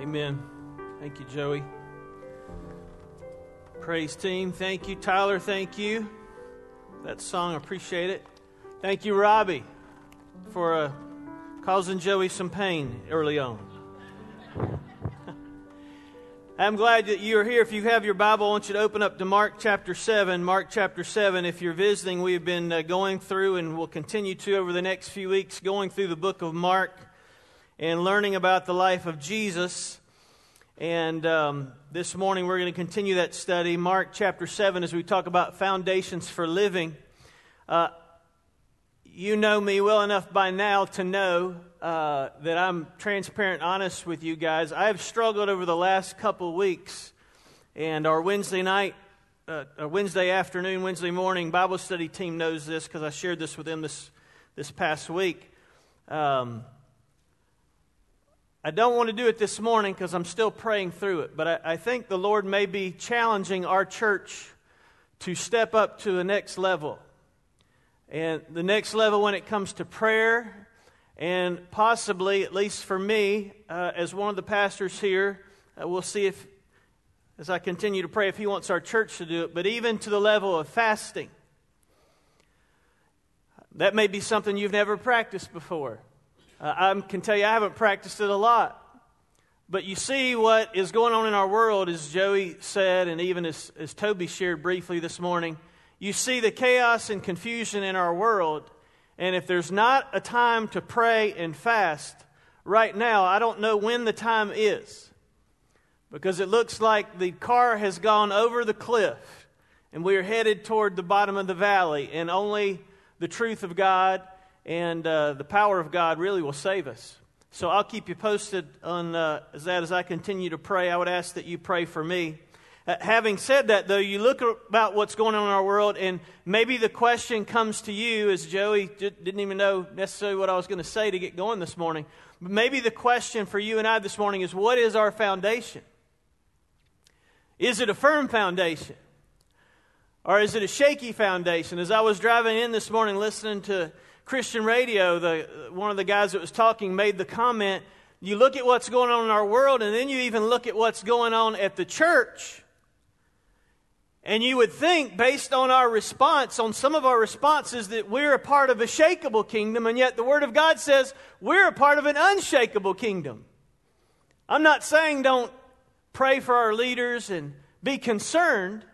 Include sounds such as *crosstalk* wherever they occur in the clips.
Amen. Thank you, Joey. Praise team. Thank you, Tyler. Thank you. That song, I appreciate it. Thank you, Robbie, for uh, causing Joey some pain early on. *laughs* I'm glad that you are here. If you have your Bible, I want you to open up to Mark chapter 7. Mark chapter 7. If you're visiting, we've been uh, going through and will continue to over the next few weeks, going through the book of Mark and learning about the life of Jesus. And um, this morning we're going to continue that study, Mark chapter 7, as we talk about foundations for living. Uh, you know me well enough by now to know uh, that I'm transparent, honest with you guys. I have struggled over the last couple weeks, and our Wednesday night, uh, Wednesday afternoon, Wednesday morning Bible study team knows this because I shared this with them this this past week. Um, I don't want to do it this morning because I'm still praying through it, but I, I, think the Lord may be challenging our church to step up to the next level. And the next level when it comes to prayer, and possibly, at least for me, uh, as one of the pastors here, uh, we'll see if, as I continue to pray, if He wants our church to do it, but even to the level of fasting. That may be something you've never practiced before. Uh, I can tell you I haven't practiced it a lot. But you see what is going on in our world, as Joey said, and even as, as Toby shared briefly this morning. You see the chaos and confusion in our world. And if there's not a time to pray and fast right now, I don't know when the time is. Because it looks like the car has gone over the cliff and we are headed toward the bottom of the valley, and only the truth of God and uh, the power of God really will save us. So I'll keep you posted on uh, that as I continue to pray. I would ask that you pray for me. Uh, having said that, though, you look about what's going on in our world, and maybe the question comes to you, as Joey didn't even know necessarily what I was going to say to get going this morning. But maybe the question for you and I this morning is what is our foundation? Is it a firm foundation? Or is it a shaky foundation? As I was driving in this morning listening to Christian radio, the, one of the guys that was talking made the comment you look at what's going on in our world, and then you even look at what's going on at the church. And you would think, based on our response, on some of our responses, that we're a part of a shakable kingdom, and yet the Word of God says we're a part of an unshakable kingdom. I'm not saying don't pray for our leaders and be concerned,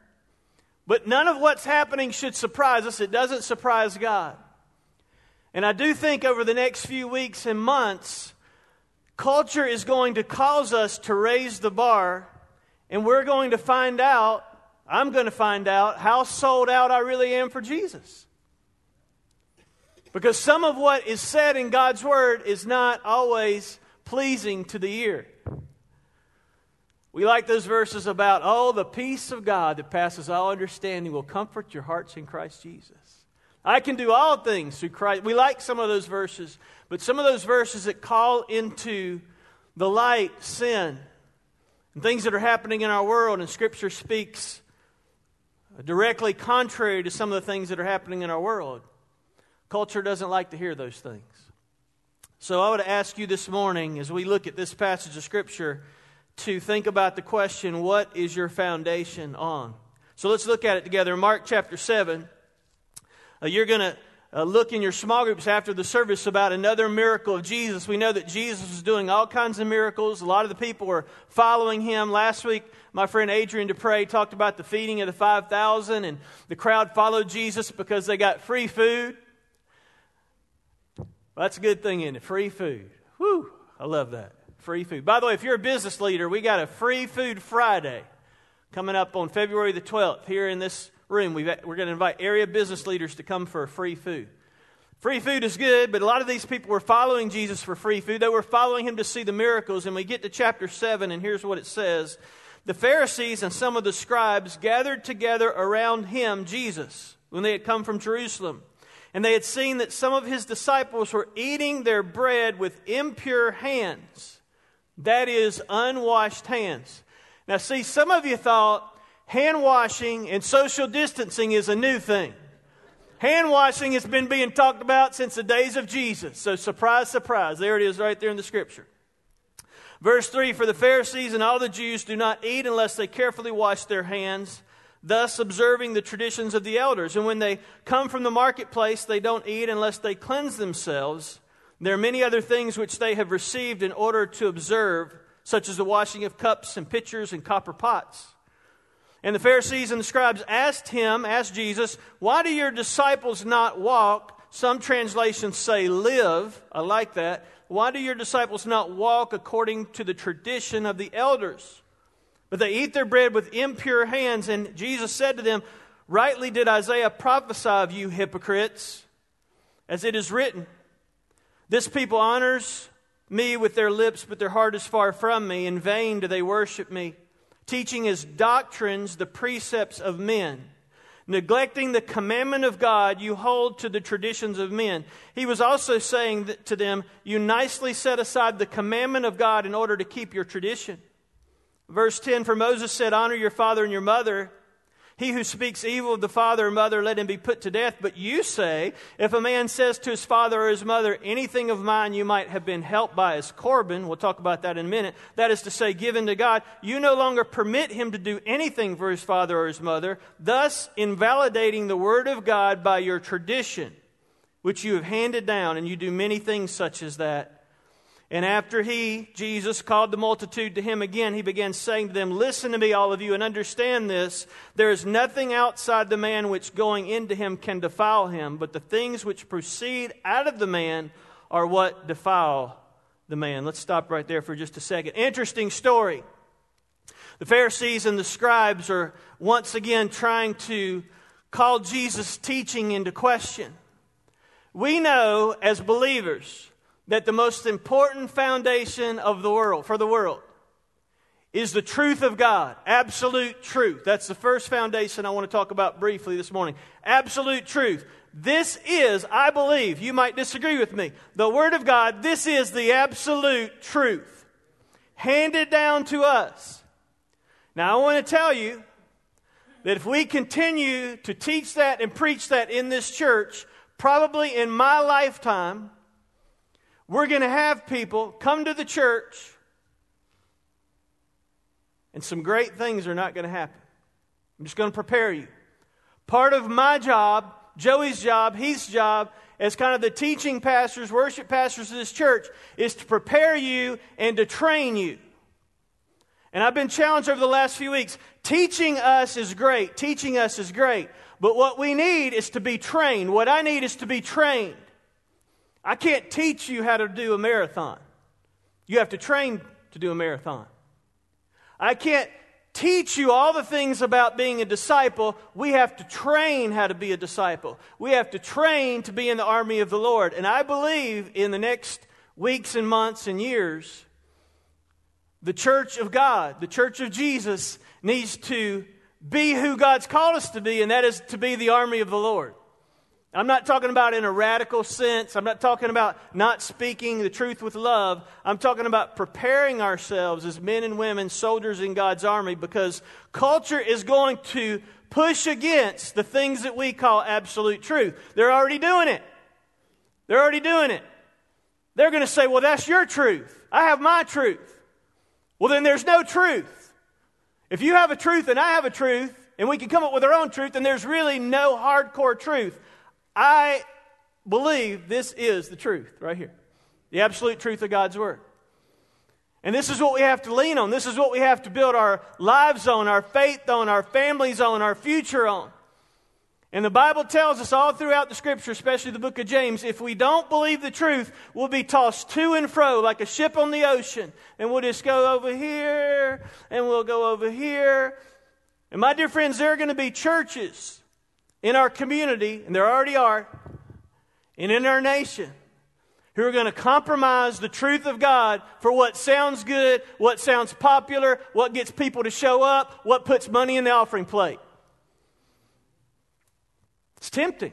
but none of what's happening should surprise us. It doesn't surprise God. And I do think over the next few weeks and months, culture is going to cause us to raise the bar, and we're going to find out, I'm going to find out, how sold out I really am for Jesus. Because some of what is said in God's Word is not always pleasing to the ear. We like those verses about, oh, the peace of God that passes all understanding will comfort your hearts in Christ Jesus. I can do all things through Christ. We like some of those verses, but some of those verses that call into the light sin and things that are happening in our world, and Scripture speaks directly contrary to some of the things that are happening in our world. Culture doesn't like to hear those things. So I would ask you this morning, as we look at this passage of Scripture, to think about the question what is your foundation on? So let's look at it together. Mark chapter 7. Uh, you're going to uh, look in your small groups after the service about another miracle of Jesus. We know that Jesus was doing all kinds of miracles. A lot of the people were following him. Last week, my friend Adrian Dupre talked about the feeding of the 5,000, and the crowd followed Jesus because they got free food. Well, that's a good thing, isn't it? Free food. Whew, I love that. Free food. By the way, if you're a business leader, we got a free food Friday coming up on February the 12th here in this room, we are going to invite area business leaders to come for free food. Free food is good, but a lot of these people were following Jesus for free food. They were following him to see the miracles. And we get to chapter 7, and here's what it says The Pharisees and some of the scribes gathered together around him, Jesus, when they had come from Jerusalem. And they had seen that some of his disciples were eating their bread with impure hands, that is, unwashed hands. Now, see, some of you thought, hand washing and social distancing is a new thing. Hand washing has been being talked about since the days of Jesus. So, surprise, surprise. There it is right there in the scripture. Verse 3 For the Pharisees and all the Jews do not eat unless they carefully wash their hands, thus observing the traditions of the elders. And when they come from the marketplace, they don't eat unless they cleanse themselves. There are many other things which they have received in order to observe, such as the washing of cups and pitchers and copper pots. And the Pharisees and the scribes asked him, asked Jesus, Why do your disciples not walk? Some translations say live. I like that. Why do your disciples not walk according to the tradition of the elders? But they eat their bread with impure hands. And Jesus said to them, Rightly did Isaiah prophesy of you, hypocrites, as it is written, This people honors me with their lips, but their heart is far from me. In vain do they worship me teaching as doctrines the precepts of men. Neglecting the commandment of God, you hold to the traditions of men. He was also saying to them, You nicely set aside the commandment of God in order to keep your tradition. Verse 10 For Moses said, Honor your father and your mother he who speaks evil of the father or mother, let him be put to death. But you say, if a man says to his father or his mother, anything of mine you might have been helped by is Corban, we'll talk about that in a minute, that is to say, given to God, you no longer permit him to do anything for his father or his mother, thus invalidating the word of God by your tradition, which you have handed down, and you do many things such as that. And after he, Jesus, called the multitude to him again, he began saying to them, Listen to me, all of you, and understand this. There is nothing outside the man which going into him can defile him, but the things which proceed out of the man are what defile the man. Let's stop right there for just a second. Interesting story. The Pharisees and the scribes are once again trying to call Jesus' teaching into question. We know as believers, that the most important foundation of the world, for the world, is the truth of God. Absolute truth. That's the first foundation I want to talk about briefly this morning. Absolute truth. This is, I believe, you might disagree with me, the Word of God, this is the absolute truth. Handed down to us. Now, I want to tell you that if we continue to teach that and preach that in this church, probably in my lifetime, we're going to have people come to the church, and some great things are not going to happen. I'm just going to prepare you. Part of my job, Joey's job, his job, as kind of the teaching pastors, worship pastors of this church, is to prepare you and to train you. And I've been challenged over the last few weeks. Teaching us is great. Teaching us is great. But what we need is to be trained. What I need is to be trained. I can't teach you how to do a marathon. You have to train to do a marathon. I can't teach you all the things about being a disciple. We have to train how to be a disciple. We have to train to be in the army of the Lord. And I believe in the next weeks and months and years, the church of God, the church of Jesus, needs to be who God's called us to be, and that is to be the army of the Lord. I'm not talking about in a radical sense. I'm not talking about not speaking the truth with love. I'm talking about preparing ourselves as men and women, soldiers in God's army, because culture is going to push against the things that we call absolute truth. They're already doing it. They're already doing it. They're going to say, well, that's your truth. I have my truth. Well, then there's no truth. If you have a truth and I have a truth, and we can come up with our own truth, then there's really no hardcore truth. I believe this is the truth right here the absolute truth of God's Word. And this is what we have to lean on. This is what we have to build our lives on, our faith on, our families on, our future on. And the Bible tells us all throughout the Scripture, especially the book of James, if we don't believe the truth, we'll be tossed to and fro like a ship on the ocean. And we'll just go over here, and we'll go over here. And my dear friends, there are going to be churches in our community, and there already are, and in our nation, who are going to compromise the truth of God for what sounds good, what sounds popular, what gets people to show up, what puts money in the offering plate. It's tempting.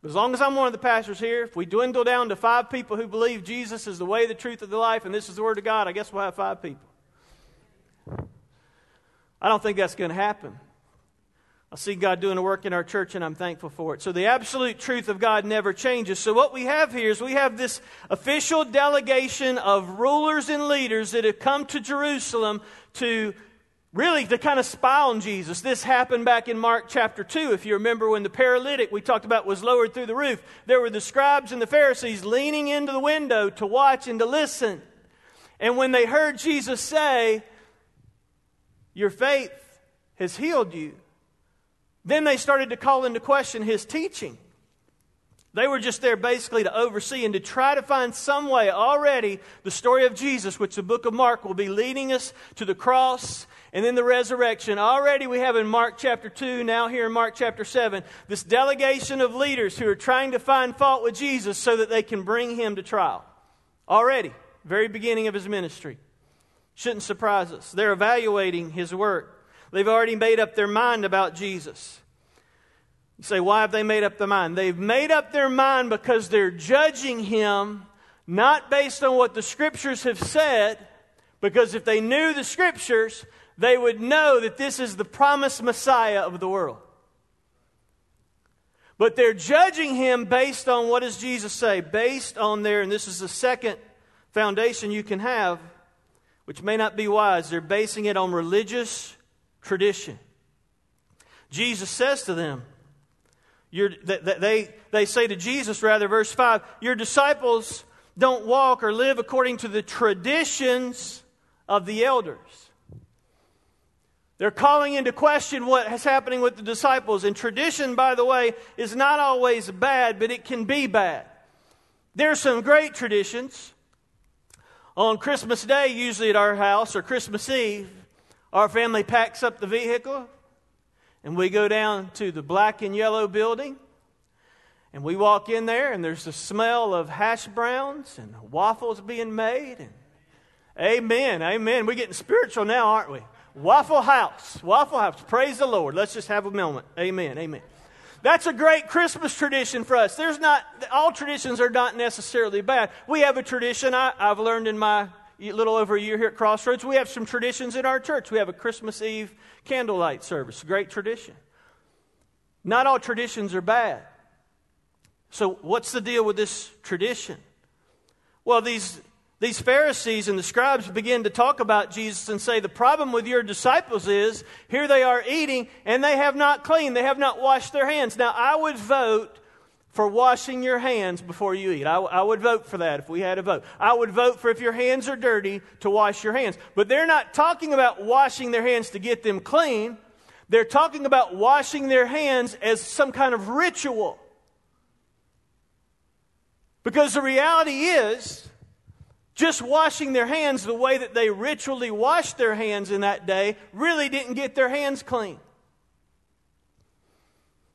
But as long as I'm one of the pastors here, if we dwindle down to five people who believe Jesus is the way, the truth, of the life, and this is the Word of God, I guess we'll have five people. I don't think that's going to happen. I see God doing a work in our church, and I'm thankful for it. So, the absolute truth of God never changes. So, what we have here is we have this official delegation of rulers and leaders that have come to Jerusalem to really to kind of spy on Jesus. This happened back in Mark chapter 2. If you remember when the paralytic we talked about was lowered through the roof, there were the scribes and the Pharisees leaning into the window to watch and to listen. And when they heard Jesus say, Your faith has healed you then they started to call into question his teaching. They were just there basically to oversee and to try to find some way already the story of Jesus, which the book of Mark will be leading us to the cross and then the resurrection. Already we have in Mark chapter 2, now here in Mark chapter 7, this delegation of leaders who are trying to find fault with Jesus so that they can bring him to trial. Already, very beginning of his ministry. Shouldn't surprise us. They're evaluating his work. They've already made up their mind about Jesus. You say, why have they made up their mind? They've made up their mind because they're judging him not based on what the scriptures have said, because if they knew the scriptures, they would know that this is the promised Messiah of the world. But they're judging him based on what does Jesus say? Based on their, and this is the second foundation you can have, which may not be wise, they're basing it on religious tradition. Jesus says to them, they, they say to Jesus, rather, verse 5, Your disciples don't walk or live according to the traditions of the elders. They're calling into question what is happening with the disciples. And tradition, by the way, is not always bad, but it can be bad. There are some great traditions. On Christmas Day, usually at our house, or Christmas Eve, our family packs up the vehicle and we go down to the black and yellow building. And we walk in there, and there's the smell of hash browns and waffles being made. And amen, amen. We're getting spiritual now, aren't we? Waffle House, Waffle House. Praise the Lord. Let's just have a moment. Amen, amen. That's a great Christmas tradition for us. There's not all traditions are not necessarily bad. We have a tradition I, I've learned in my a little over a year here at Crossroads, we have some traditions in our church. We have a Christmas Eve candlelight service, great tradition. Not all traditions are bad. So, what's the deal with this tradition? Well, these, these Pharisees and the scribes begin to talk about Jesus and say, The problem with your disciples is here they are eating and they have not cleaned, they have not washed their hands. Now, I would vote for washing your hands before you eat. I, I, would vote for that if we had a vote. I would vote for if your hands are dirty to wash your hands. But they're not talking about washing their hands to get them clean. They're talking about washing their hands as some kind of ritual. Because the reality is, just washing their hands the way that they ritually washed their hands in that day really didn't get their hands clean.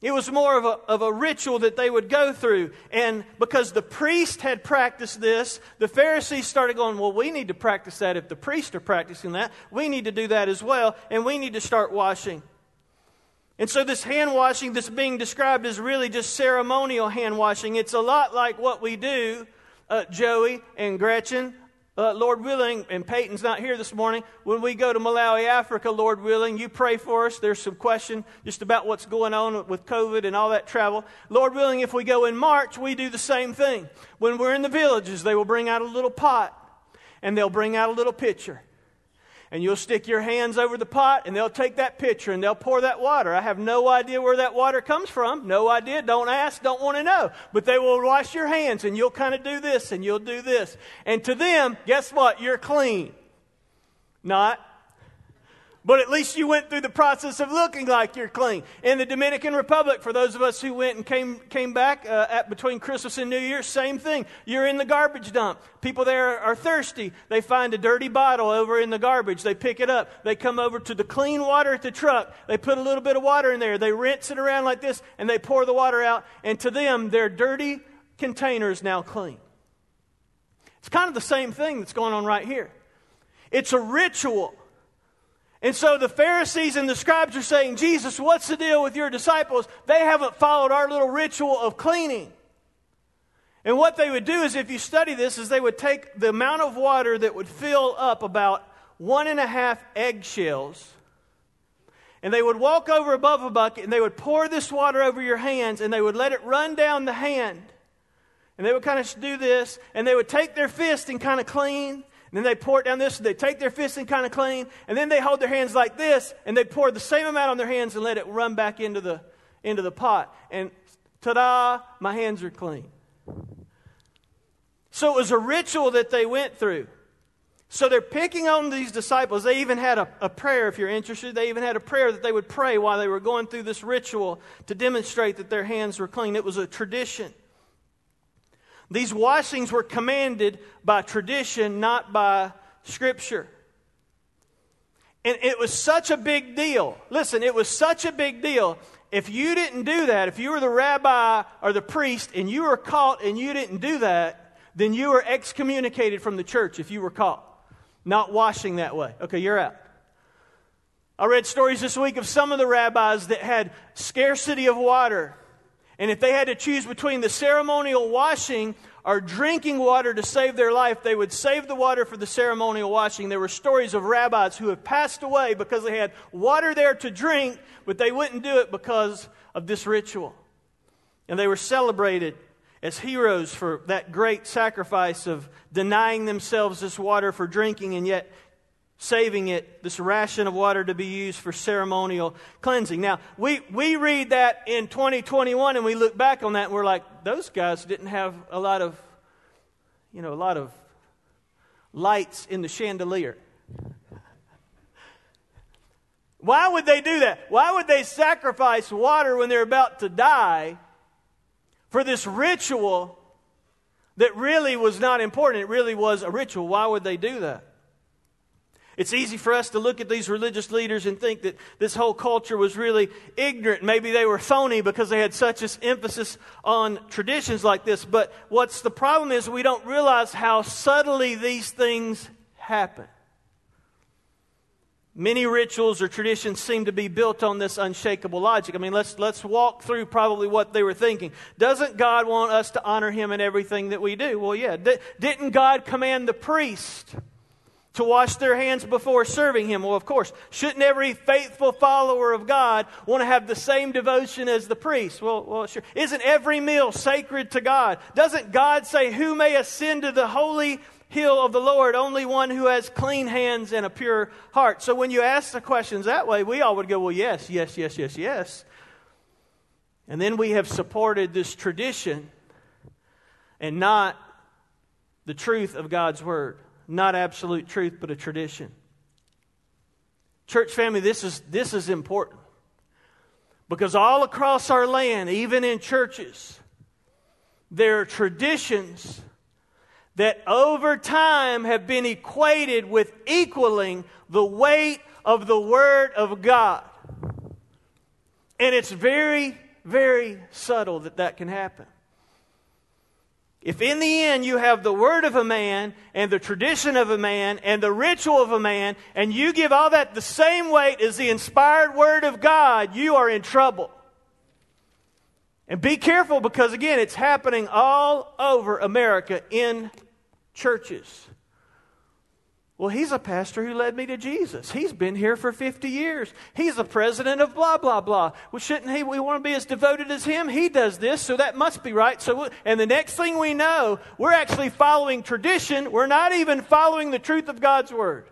It was more of a, of a ritual that they would go through. And because the priest had practiced this, the Pharisees started going, Well, we need to practice that. If the priests are practicing that, we need to do that as well. And we need to start washing. And so, this hand washing that's being described is really just ceremonial hand washing. It's a lot like what we do, uh, Joey and Gretchen, uh, Lord willing, and Peyton's not here this morning, when we go to Malawi, Africa, Lord willing, you pray for us. There's some question just about what's going on with COVID and all that travel. Lord willing, if we go in March, we do the same thing. When we're in the villages, they will bring out a little pot and they'll bring out a little pitcher and you'll stick your hands over the pot and they'll take that pitcher and they'll pour that water. I have no idea where that water comes from. No idea. Don't ask. Don't want to know. But they will wash your hands and you'll kind of do this and you'll do this. And to them, guess what? You're clean. Not. But at least you went through the process of looking like you're clean. In the Dominican Republic, for those of us who went and came, came back uh, at, between Christmas and New Year, same thing. You're in the garbage dump. People there are thirsty. They find a dirty bottle over in the garbage. They pick it up. They come over to the clean water at the truck. They put a little bit of water in there. They rinse it around like this and they pour the water out. And to them, their dirty container is now clean. It's kind of the same thing that's going on right here. It's a ritual. And so the Pharisees and the scribes are saying, Jesus, what's the deal with your disciples? They haven't followed our little ritual of cleaning. And what they would do is, if you study this, is they would take the amount of water that would fill up about one and a half eggshells, And they would walk over above a bucket and they would pour this water over your hands and they would let it run down the hand. And they would kind of do this and they would take their fist and kind of clean. And then they pour it down this, and they take their fists and kind of clean, and then they hold their hands like this, and they pour the same amount on their hands and let it run back into the, into the pot. And ta da, my hands are clean. So it was a ritual that they went through. So they're picking on these disciples. They even had a, a, prayer, if you're interested. They even had a prayer that they would pray while they were going through this ritual to demonstrate that their hands were clean. It was a tradition. These washings were commanded by tradition, not by Scripture. And it was such a big deal. Listen, it was such a big deal. If you didn't do that, if you were the rabbi or the priest and you were caught and you didn't do that, then you were excommunicated from the church if you were caught not washing that way. Okay, you're out. I read stories this week of some of the rabbis that had scarcity of water. And if they had to choose between the ceremonial washing or drinking water to save their life, they would save the water for the ceremonial washing. There were stories of rabbis who have passed away because they had water there to drink, but they wouldn't do it because of this ritual. And they were celebrated as heroes for that great sacrifice of denying themselves this water for drinking and yet saving it, this ration of water to be used for ceremonial cleansing. Now, we, we read that in 2021 and we look back on that and we're like, those guys didn't have a lot of, you know, a lot of lights in the chandelier. Why would they do that? Why would they sacrifice water when they're about to die for this ritual that really was not important. It really was a ritual. Why would they do that? It's easy for us to look at these religious leaders and think that this whole culture was really ignorant. Maybe they were phony because they had such an emphasis on traditions like this. But what's the problem is we don't realize how subtly these things happen. Many rituals or traditions seem to be built on this unshakable logic. I mean, let's, let's walk through probably what they were thinking. Doesn't God want us to honor Him in everything that we do? Well, yeah. D- didn't God command the priest to wash their hands before serving Him? Well, of course. Shouldn't every faithful follower of God want to have the same devotion as the priest? Well, well, sure. Isn't every meal sacred to God? Doesn't God say, Who may ascend to the holy hill of the Lord, only one who has clean hands and a pure heart. So when you ask the questions that way, we all would go, well, yes, yes, yes, yes, yes. And then we have supported this tradition and not the truth of God's word. Not absolute truth, but a tradition. Church family, this is, this is important. Because all across our land, even in churches, there are traditions that over time have been equated with equaling the weight of the Word of God. And it's very, very subtle that that can happen. If in the end you have the word of a man and the tradition of a man and the ritual of a man, and you give all that the same weight as the inspired word of God, you are in trouble. And be careful because, again, it's happening all over America in churches. Well, he's a pastor who led me to Jesus. He's been here for 50 years. He's the president of blah, blah, blah. Well, shouldn't he? We want to be as devoted as him. He does this, so that must be right. So, and the next thing we know, we're actually following tradition. We're not even following the truth of God's word.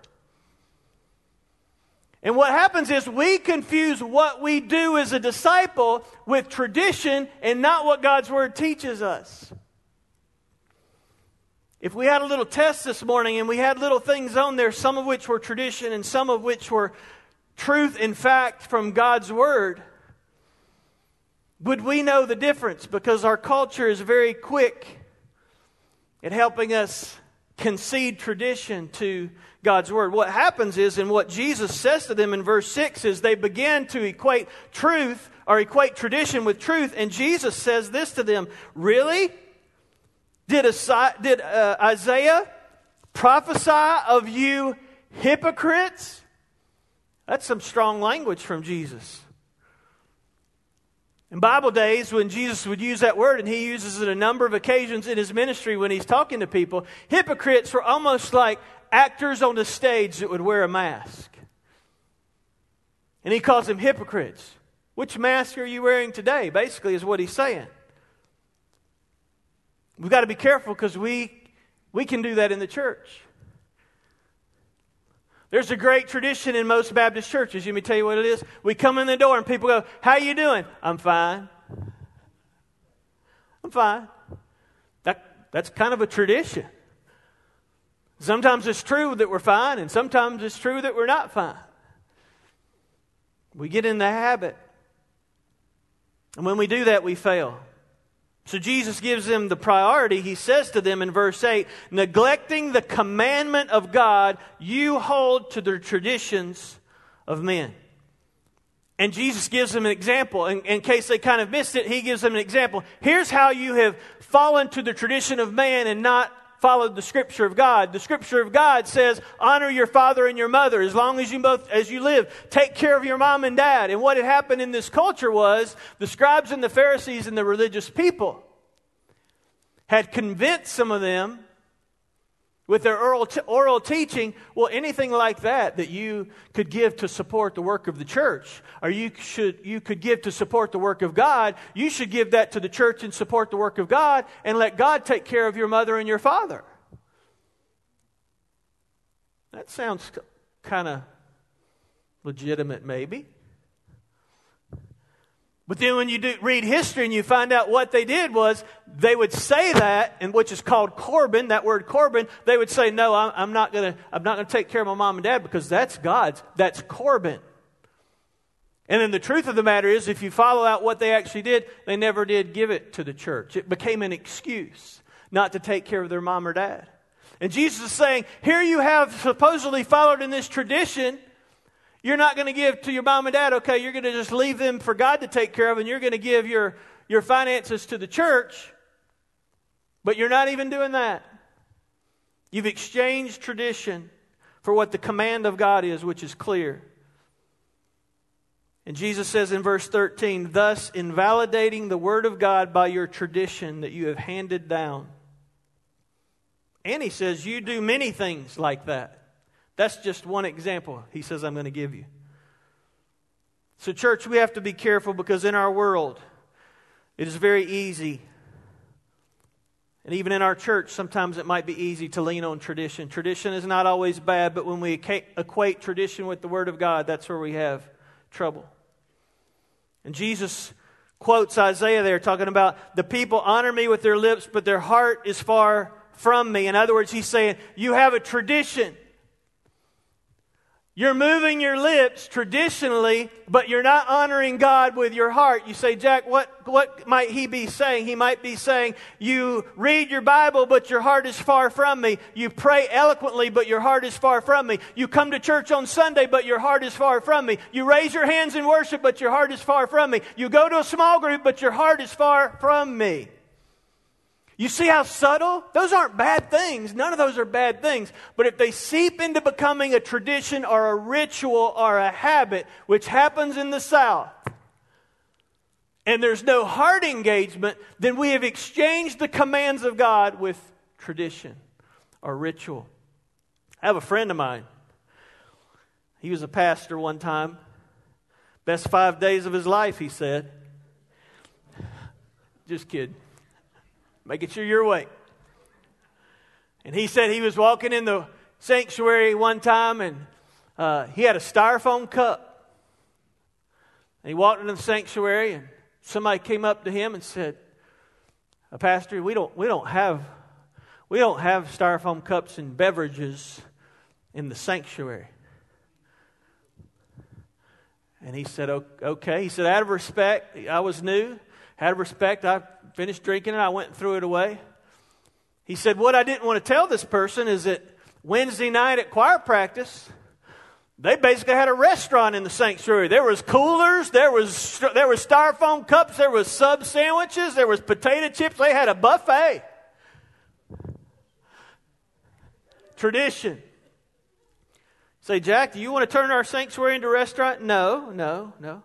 And what happens is we confuse what we do as a disciple with tradition and not what God's word teaches us. If we had a little test this morning and we had little things on there, some of which were tradition and some of which were truth in fact from God's Word, would we know the difference? Because our culture is very quick at helping us concede tradition to God's Word. What happens is, and what Jesus says to them in verse 6 is they begin to equate truth or equate tradition with truth, and Jesus says this to them Really? Did, uh, Isaiah prophesy of you hypocrites? That's some strong language from Jesus. In Bible days, when Jesus would use that word, and he uses it a number of occasions in his ministry when he's talking to people, hypocrites were almost like actors on the stage that would wear a mask. And he calls them hypocrites. Which mask are you wearing today? Basically, is what he's saying. We've got to be careful because we, we can do that in the church. There's a great tradition in most Baptist churches. Let me tell you what it is. We come in the door and people go, How you doing? I'm fine. I'm fine. That, that's kind of a tradition. Sometimes it's true that we're fine, and sometimes it's true that we're not fine. We get in the habit. And when we do that, we fail. So Jesus gives them the priority. He says to them in verse 8, neglecting the commandment of God, you hold to the traditions of men. And Jesus gives them an example. In, in, case they kind of missed it, he gives them an example. Here's how you have fallen to the tradition of man and not followed the scripture of God. The scripture of God says, honor your father and your mother as long as you both, as you live. Take care of your mom and dad. And what had happened in this culture was the scribes and the Pharisees and the religious people had convinced some of them with their oral, t- oral teaching, well, anything like that that you could give to support the work of the church, or you, should, you could give to support the work of God, you should give that to the church and support the work of God and let God take care of your mother and your father. That sounds kind of legitimate, maybe. But then when you do read history and you find out what they did was they would say that, and which is called Corban, that word Corban, they would say, No, I'm not gonna I'm not gonna take care of my mom and dad because that's God's. That's Corban. And then the truth of the matter is, if you follow out what they actually did, they never did give it to the church. It became an excuse not to take care of their mom or dad. And Jesus is saying, Here you have supposedly followed in this tradition you're not going to give to your mom and dad, okay, you're going to just leave them for God to take care of, and you're going to give your, your finances to the church, but you're not even doing that. You've exchanged tradition for what the command of God is, which is clear. And Jesus says in verse 13, thus invalidating the word of God by your tradition that you have handed down. And he says, you do many things like that. That's just one example he says I'm going to give you. So, church, we have to be careful because in our world, it is very easy. And even in our church, sometimes it might be easy to lean on tradition. Tradition is not always bad, but when we equate tradition with the Word of God, that's where we have trouble. And Jesus quotes Isaiah there, talking about the people honor me with their lips, but their heart is far from me. In other words, he's saying, You have a tradition. You're moving your lips traditionally, but you're not honoring God with your heart. You say, Jack, what, what might he be saying? He might be saying, You read your Bible, but your heart is far from me. You pray eloquently, but your heart is far from me. You come to church on Sunday, but your heart is far from me. You raise your hands in worship, but your heart is far from me. You go to a small group, but your heart is far from me. You see how subtle? Those aren't bad things. None of those are bad things. But if they seep into becoming a tradition or a ritual or a habit, which happens in the South, and there's no heart engagement, then we have exchanged the commands of God with tradition or ritual. I have a friend of mine. He was a pastor one time. Best five days of his life, he said. Just kidding making sure you're awake. And he said he was walking in the sanctuary one time and uh, he had a styrofoam cup. And he walked into the sanctuary and somebody came up to him and said, uh, Pastor, we don't, we don't have we don't have styrofoam cups and beverages in the sanctuary. And he said, okay. He said, out of respect, I was new. Of respect, I finished drinking it. I went and threw it away. He said, What I didn't want to tell this person is that Wednesday night at choir practice, they basically had a restaurant in the sanctuary. There was coolers, there was there was styrofoam cups, there was sub sandwiches, there was potato chips. They had a buffet. Tradition. Say, Jack, do you want to turn our sanctuary into a restaurant? No, no, no.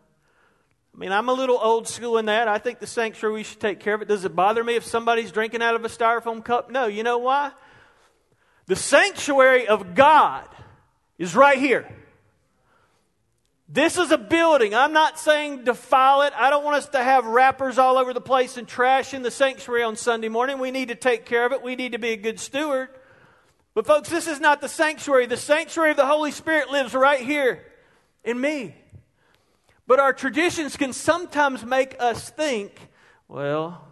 I mean, I'm a little old school in that. I think the sanctuary, we should take care of it. Does it bother me if somebody's drinking out of a styrofoam cup? No. You know why? The sanctuary of God is right here. This is a building. I'm not saying defile it. I don't want us to have wrappers all over the place and trash in the sanctuary on Sunday morning. We need to take care of it. We need to be a good steward. But, folks, this is not the sanctuary. The sanctuary of the Holy Spirit lives right here in me. But our traditions can sometimes make us think, well,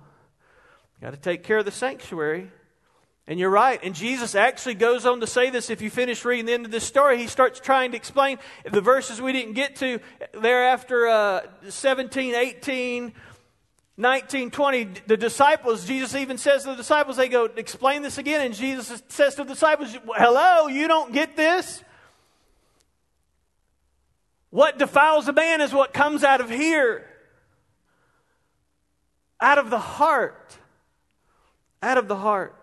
got to take care of the sanctuary. And you're right. And Jesus actually goes on to say this. If you finish reading the end of this story, he starts trying to explain the verses we didn't get to thereafter uh, 17, 18, 19, 20. The disciples, Jesus even says to the disciples, they go, explain this again. And Jesus says to the disciples, hello, you don't get this? What defiles a man is what comes out of here, out of the heart. Out of the heart.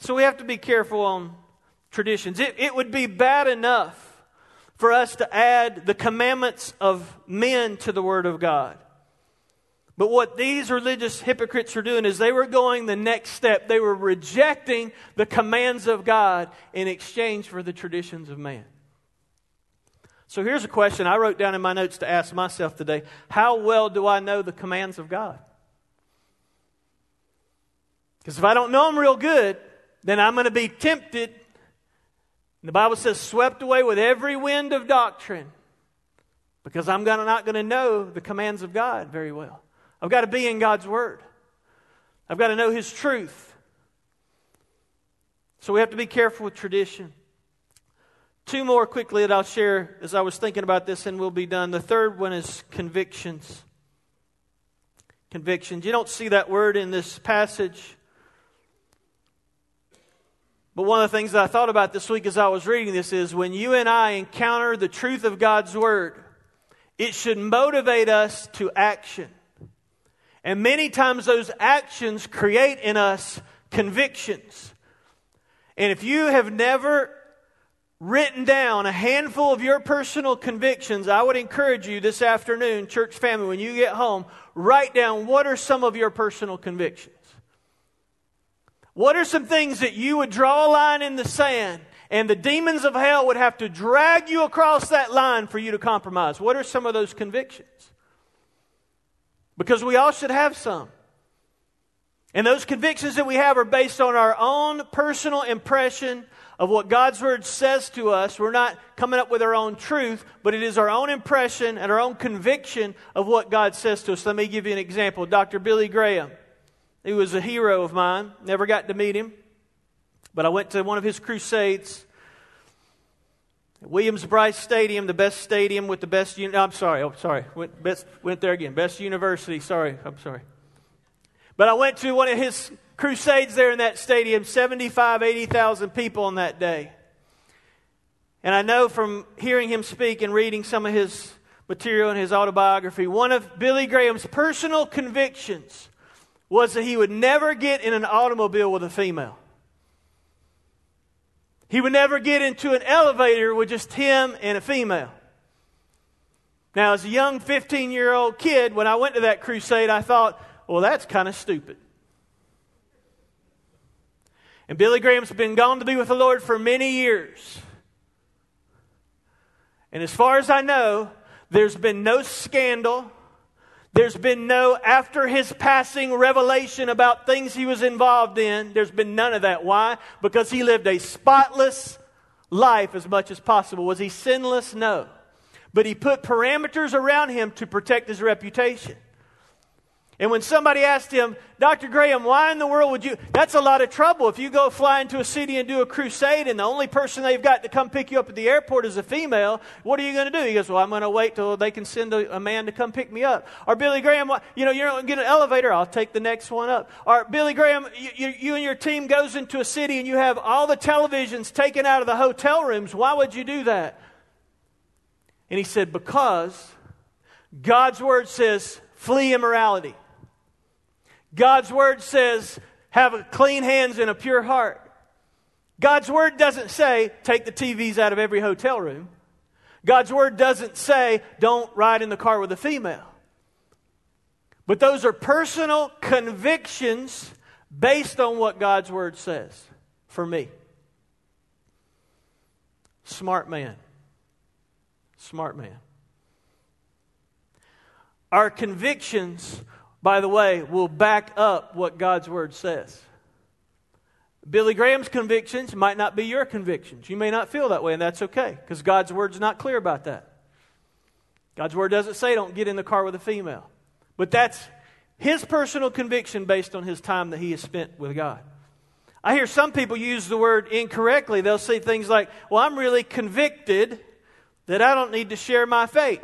So we have to be careful on traditions. It, it would be bad enough for us to add the commandments of men to the Word of God. But what these religious hypocrites were doing is they were going the next step. They were rejecting the commands of God in exchange for the traditions of man. So here's a question I wrote down in my notes to ask myself today How well do I know the commands of God? Because if I don't know them real good, then I'm going to be tempted. The Bible says, swept away with every wind of doctrine. Because I'm gonna, not going to know the commands of God very well. I've got to be in God's Word, I've got to know His truth. So we have to be careful with tradition. Two more quickly that I'll share as I was thinking about this, and we'll be done. The third one is convictions. Convictions. You don't see that word in this passage. But one of the things that I thought about this week as I was reading this is when you and I encounter the truth of God's Word, it should motivate us to action. And many times those actions create in us convictions. And if you have never written down a handful of your personal convictions, I would encourage you this afternoon, church family, when you get home, write down what are some of your personal convictions. What are some things that you would draw a line in the sand and the demons of hell would have to drag you across that line for you to compromise? What are some of those convictions? Because we all should have some. And those convictions that we have are based on our own personal impression of what God's Word says to us. We're not coming up with our own truth, but it is our own impression and our own conviction of what God says to us. Let me give you an example. Dr. Billy Graham. He was a hero of mine. Never got to meet him. But I went to one of his crusades. Williams Brice Stadium, the best stadium with the best. I'm sorry. I'm sorry. Went, best, went there again. Best university. Sorry. I'm sorry. But I went to one of his crusades there in that stadium. 75, 80,000 people on that day. And I know from hearing him speak and reading some of his material in his autobiography, one of Billy Graham's personal convictions was that he would never get in an automobile with a female. He would never get into an elevator with just him and a female. Now, as a young 15 year old kid, when I went to that crusade, I thought, well, that's kind of stupid. And Billy Graham's been gone to be with the Lord for many years. And as far as I know, there's been no scandal, there's been no, after his passing, revelation about things he was involved in. There's been none of that. Why? Because he lived a spotless life as much as possible. Was he sinless? No. But he put parameters around him to protect his reputation. And when somebody asked him, Dr. Graham, why in the world would you? That's a lot of trouble. If you go fly into a city and do a crusade and the only person they've got to come pick you up at the airport is a female, what are you going to do? He goes, Well, I'm going to wait till they can send a, a, man to come pick me up. Or Billy Graham, you know, you don't get an elevator, I'll take the next one up. Or Billy Graham, you, you, you and your team goes into a city and you have all the televisions taken out of the hotel rooms. Why would you do that? And he said, Because God's word says, flee immorality. God's word says, have clean hands and a pure heart. God's word doesn't say, take the TVs out of every hotel room. God's word doesn't say, don't ride in the car with a female. But those are personal convictions based on what God's word says for me. Smart man. Smart man. Our convictions, by the way, will back up what God's Word says. Billy Graham's convictions might not be your convictions. You may not feel that way, and that's okay, because God's Word's not clear about that. God's Word doesn't say don't get in the car with a female. But that's his personal conviction based on his time that he has spent with God. I hear some people use the word incorrectly. They'll say things like, Well, I'm really convicted that I don't need to share my faith.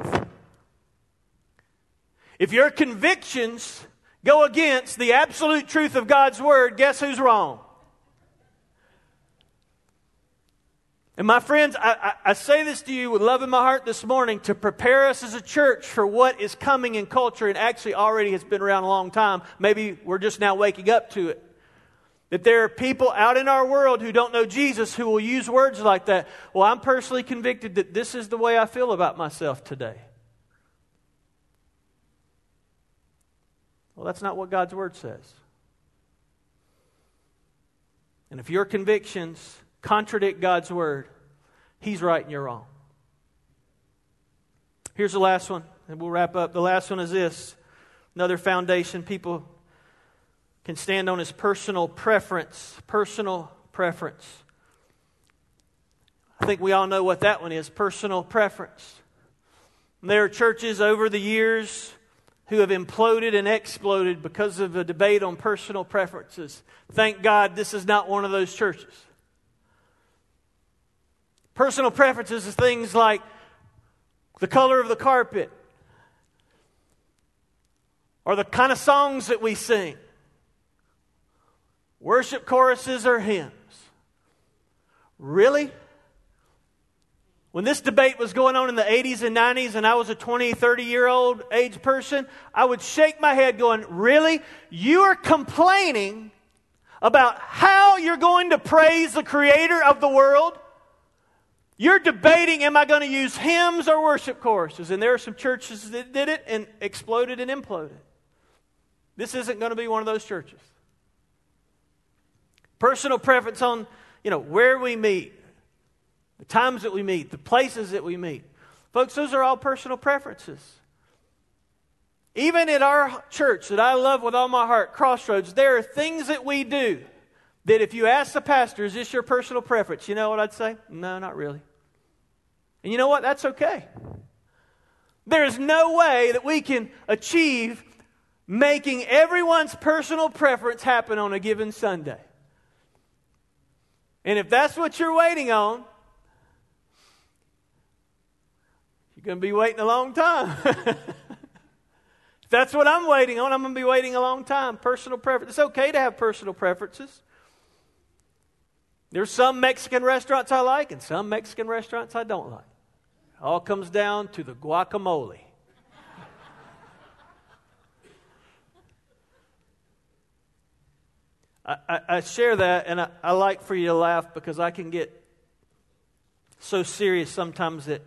If your convictions go against the absolute truth of God's Word, guess who's wrong? And my friends, I, I, I, say this to you with love in my heart this morning to prepare us as a church for what is coming in culture and actually already has been around a long time. Maybe we're just now waking up to it. That there are people out in our world who don't know Jesus who will use words like that. Well, I'm personally convicted that this is the way I feel about myself today. Well, that's not what God's Word says. And if your convictions contradict God's Word, He's right and you're wrong. Here's the last one, and we'll wrap up. The last one is this another foundation people can stand on is personal preference. Personal preference. I think we all know what that one is personal preference. There are churches over the years who have imploded and exploded because of a debate on personal preferences. Thank God this is not one of those churches. Personal preferences is things like the color of the carpet or the kind of songs that we sing, worship choruses or hymns. Really? When this debate was going on in the 80s and 90s, and I was a 20, 30 year old age person, I would shake my head going, Really? You are complaining about how you're going to praise the creator of the world? You're debating, am I going to use hymns or worship choruses? And there are some churches that did it and exploded and imploded. This isn't going to be one of those churches. Personal preference on, you know, where we meet, the times that we meet, the places that we meet. Folks, those are all personal preferences. Even at our church that I love with all my heart, Crossroads, there are things that we do that if you ask the pastor, is this your personal preference? You know what I'd say? No, not really. And you know what? That's okay. There is no way that we can achieve making everyone's personal preference happen on a given Sunday. And if that's what you're waiting on, going to be waiting a long time. *laughs* if that's what I'm waiting on, I'm going to be waiting a long time. Personal preference. It's okay to have personal preferences. There's some Mexican restaurants I like and some Mexican restaurants I don't like. It all comes down to the guacamole. *laughs* I, I, I, share that and I, I like for you to laugh because I can get so serious sometimes that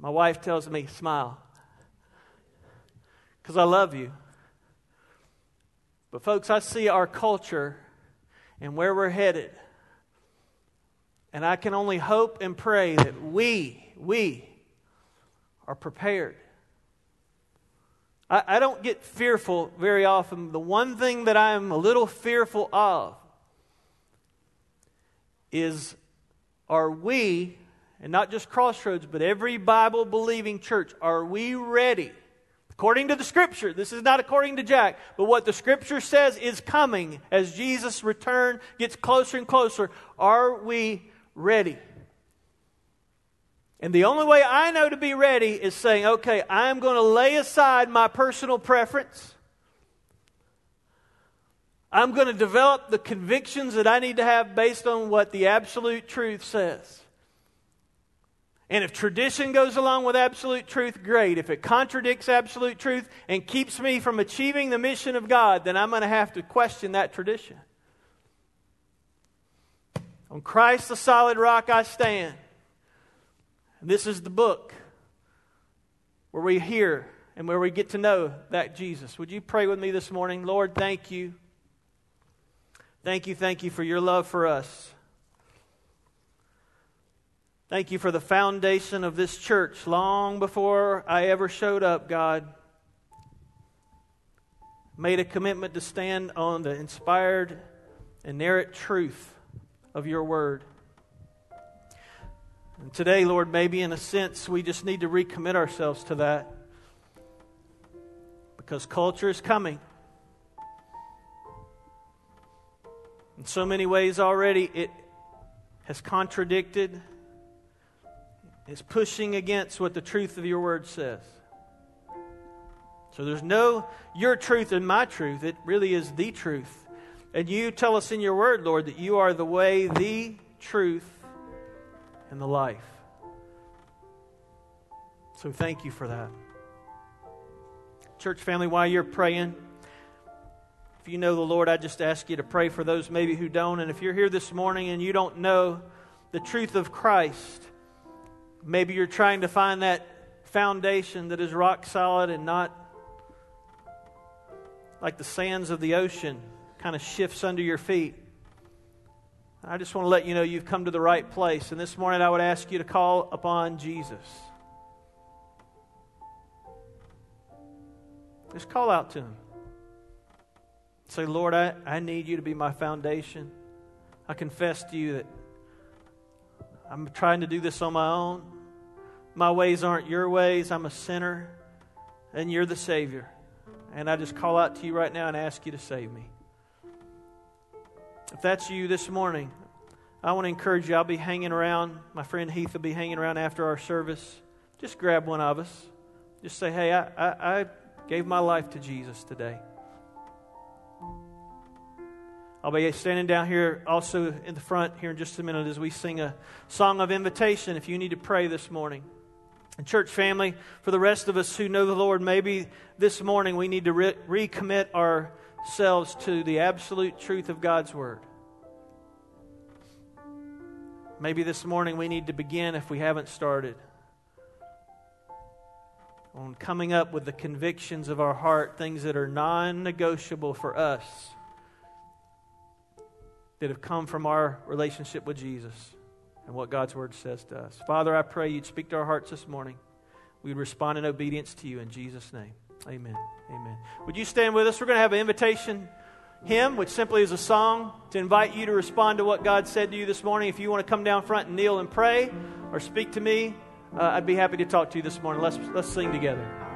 my wife tells me, smile. Because I love you. But, folks, I see our culture and where we're headed. And I can only hope and pray that we, we are prepared. I, I don't get fearful very often. The one thing that I'm a little fearful of is are we and not just Crossroads, but every Bible believing church, are we ready? According to the Scripture, this is not according to Jack, but what the Scripture says is coming as Jesus' return gets closer and closer. Are we ready? And the only way I know to be ready is saying, okay, I'm going to lay aside my personal preference. I'm going to develop the convictions that I need to have based on what the absolute truth says. And if tradition goes along with absolute truth, great. If it contradicts absolute truth and keeps me from achieving the mission of God, then I'm going to have to question that tradition. On Christ, the solid rock, I stand. And this is the book where we hear and where we get to know that Jesus. Would you pray with me this morning? Lord, thank you. Thank you, thank you for your love for us. Thank you for the foundation of this church long before I ever showed up, God. Made a commitment to stand on the inspired, and inerrant truth of your word. And today, Lord, maybe in a sense we just need to recommit ourselves to that because culture is coming. In so many ways already, it has contradicted, is pushing against what the truth of your word says. So there's no your truth and my truth. It really is the truth. And you tell us in your word, Lord, that you are the way, the truth, and the life. So thank you for that. Church family, while you're praying, if you know the Lord, I just ask you to pray for those maybe who don't. And if you're here this morning and you don't know the truth of Christ, maybe you're trying to find that foundation that is rock solid and not like the sands of the ocean kind of shifts under your feet. I just want to let you know you've come to the right place. And this morning I would ask you to call upon Jesus. Just call out to him. Say, Lord, I, I need you to be my foundation. I confess to you that I'm trying to do this on my own. My ways aren't your ways. I'm a sinner, and you're the Savior. And I just call out to you right now and ask you to save me. If that's you this morning, I want to encourage you. I'll be hanging around. My friend Heath will be hanging around after our service. Just grab one of us. Just say, hey, I, I, I gave my life to Jesus today. I'll be standing down here also in the front here in just a minute as we sing a song of invitation if you need to pray this morning. And, church family, for the rest of us who know the Lord, maybe this morning we need to re- recommit ourselves to the absolute truth of God's Word. Maybe this morning we need to begin, if we haven't started, on coming up with the convictions of our heart, things that are non negotiable for us, that have come from our relationship with Jesus and what God's Word says to us. Father, I pray you'd speak to our hearts this morning. We'd respond in obedience to you in Jesus' name. Amen. Amen. Would you stand with us? We're going to have an invitation hymn, which simply is a song to invite you to respond to what God said to you this morning. If you want to come down front and kneel and pray or speak to me, uh, I'd be happy to talk to you this morning. Let's, let's sing together.